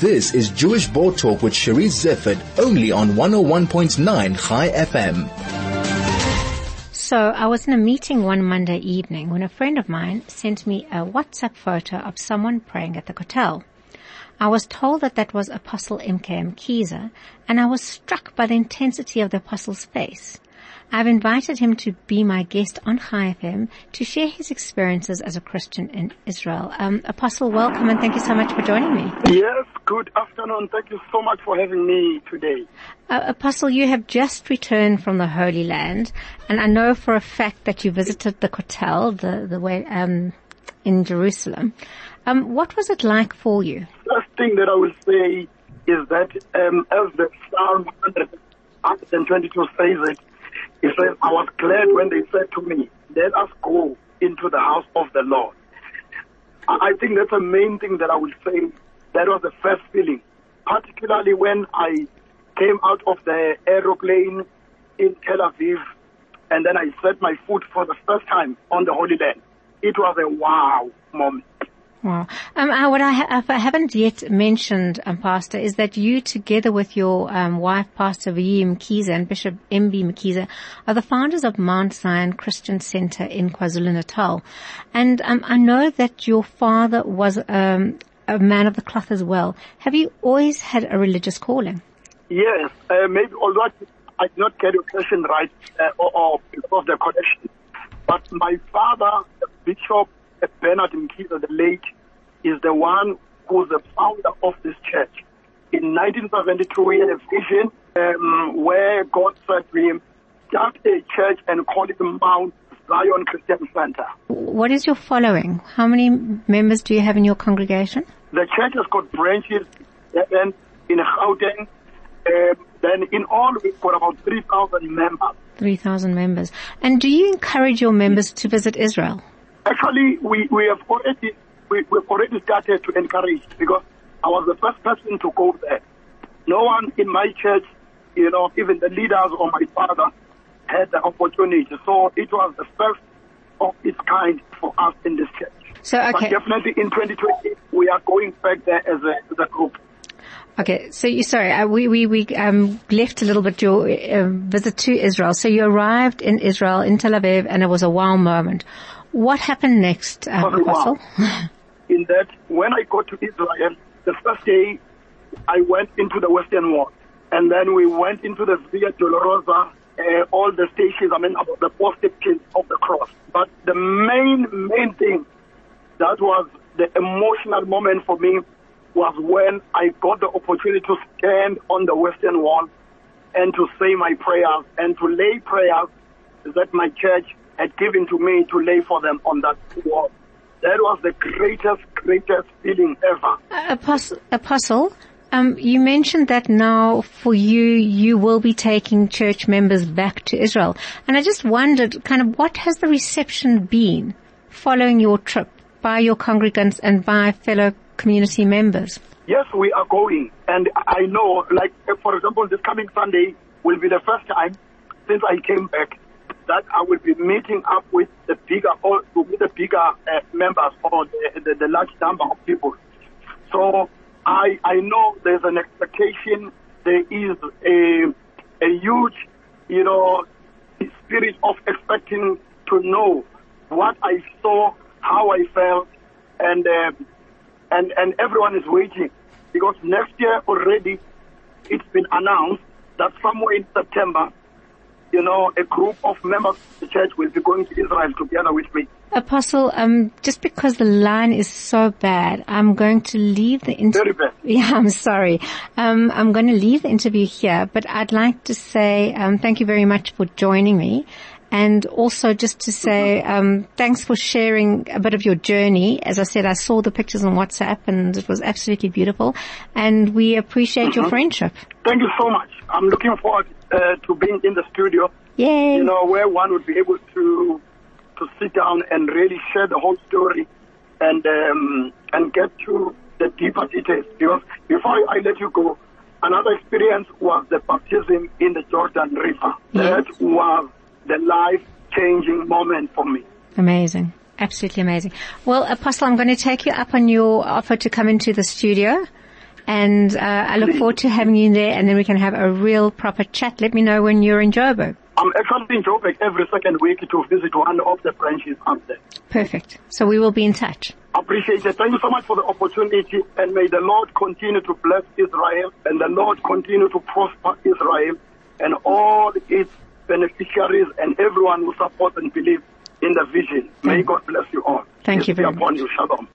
This is Jewish Board Talk with Charisse Zeifert, only on 101.9 Chai FM. So I was in a meeting one Monday evening when a friend of mine sent me a WhatsApp photo of someone praying at the hotel. I was told that that was Apostle M.K. Mkhize, and I was struck by the intensity of the Apostle's face. I've invited him to be my guest on Chai FM to share his experiences as a Christian in Israel. Um, Apostle, welcome and thank you so much for joining me. Yes, good afternoon. Thank you so much for having me today. Uh, Apostle, you have just returned from the Holy Land, and I know for a fact that you visited the Kotel, the the way um, in Jerusalem. Um, what was it like for you? First thing that I will say is that um, as the Psalm 122 says it, he says, I was glad when they said to me, let us go into the house of the Lord. I think that's the main thing that I would say. That was the first feeling, particularly when I came out of the aeroplane in Tel Aviv and then I set my foot for the first time on the Holy Land. It was a wow moment. Wow. Um, uh, what I, ha- I, haven't yet mentioned, um, Pastor, is that you, together with your um, wife, Pastor V. Mkhize and Bishop M.B. Mkhize, are the founders of Mount Zion Christian Center in KwaZulu-Natal. And um, I know that your father was um, a man of the cloth as well. Have you always had a religious calling? Yes. Uh, maybe, although I did not get your question right uh, or, or because of the connection, but my father, Bishop Bernard Mkhize, the late, is the one who's the founder of this church. In 1972, we had a vision um, where God said to him, start a church and call it Mount Zion Christian Center. What is your following? How many members do you have in your congregation? The church has got branches in, in Gauteng. Um, then in all, we've got about 3,000 members. 3,000 members. And do you encourage your members to visit Israel? Actually, we, we have already we, we've already started to encourage because I was the first person to go there. No one in my church, you know, even the leaders or my father had the opportunity. So it was the first of its kind for us in this church. So okay. But definitely in 2020, we are going back there as a, as a group. Okay, so you sorry, uh, we we we um, left a little bit your uh, visit to Israel. So you arrived in Israel in Tel Aviv, and it was a wow moment. What happened next, uh, Apostle? in that, when I got to Israel, the first day I went into the Western Wall, and then we went into the Via Dolorosa, uh, all the stations, I mean, about the four stations of the cross. But the main, main thing that was the emotional moment for me was when I got the opportunity to stand on the Western Wall and to say my prayers and to lay prayers that my church had given to me to lay for them on that wall. That was the greatest, greatest feeling ever. Apostle, Apostle um, you mentioned that now for you, you will be taking church members back to Israel. And I just wondered kind of what has the reception been following your trip by your congregants and by fellow community members? Yes, we are going. And I know, like, for example, this coming Sunday will be the first time since I came back that I will be meeting up with the bigger with the bigger uh, members or the, the, the, large number of people. So I I know there's an expectation. There is a a huge, you know, spirit of expecting to know what I saw, how I felt, and uh, and and everyone is waiting because next year already it's been announced that somewhere in September you know, a group of members of the church will be going to Israel together with me. Apostle, um, just because the line is so bad, I'm going to leave the interview. Very bad. Yeah, I'm sorry. Um, I'm going to leave the interview here, but I'd like to say um, thank you very much for joining me. And also just to say, um, thanks for sharing a bit of your journey. As I said, I saw the pictures on WhatsApp and it was absolutely beautiful. And we appreciate mm-hmm. your friendship. Thank you so much. I'm looking forward uh, to being in the studio. Yay. You know, where one would be able to to sit down and really share the whole story and um, and get to the deeper details. Because before I let you go, another experience was the baptism in the Jordan River. Yes. That was the life-changing moment for me. Amazing. Absolutely amazing. Well, Apostle, I'm going to take you up on your offer to come into the studio And uh, I look forward to having you there and then we can have a real proper chat. Let me know when you're in Joburg. I'm actually in Joburg every second week to visit one of the branches up there. Perfect. So we will be in touch. Appreciate it. Thank you so much for the opportunity and may the Lord continue to bless Israel and the Lord continue to prosper Israel and all its beneficiaries and everyone who supports and believes in the vision. May God bless you all. Thank you very much. you. Shalom.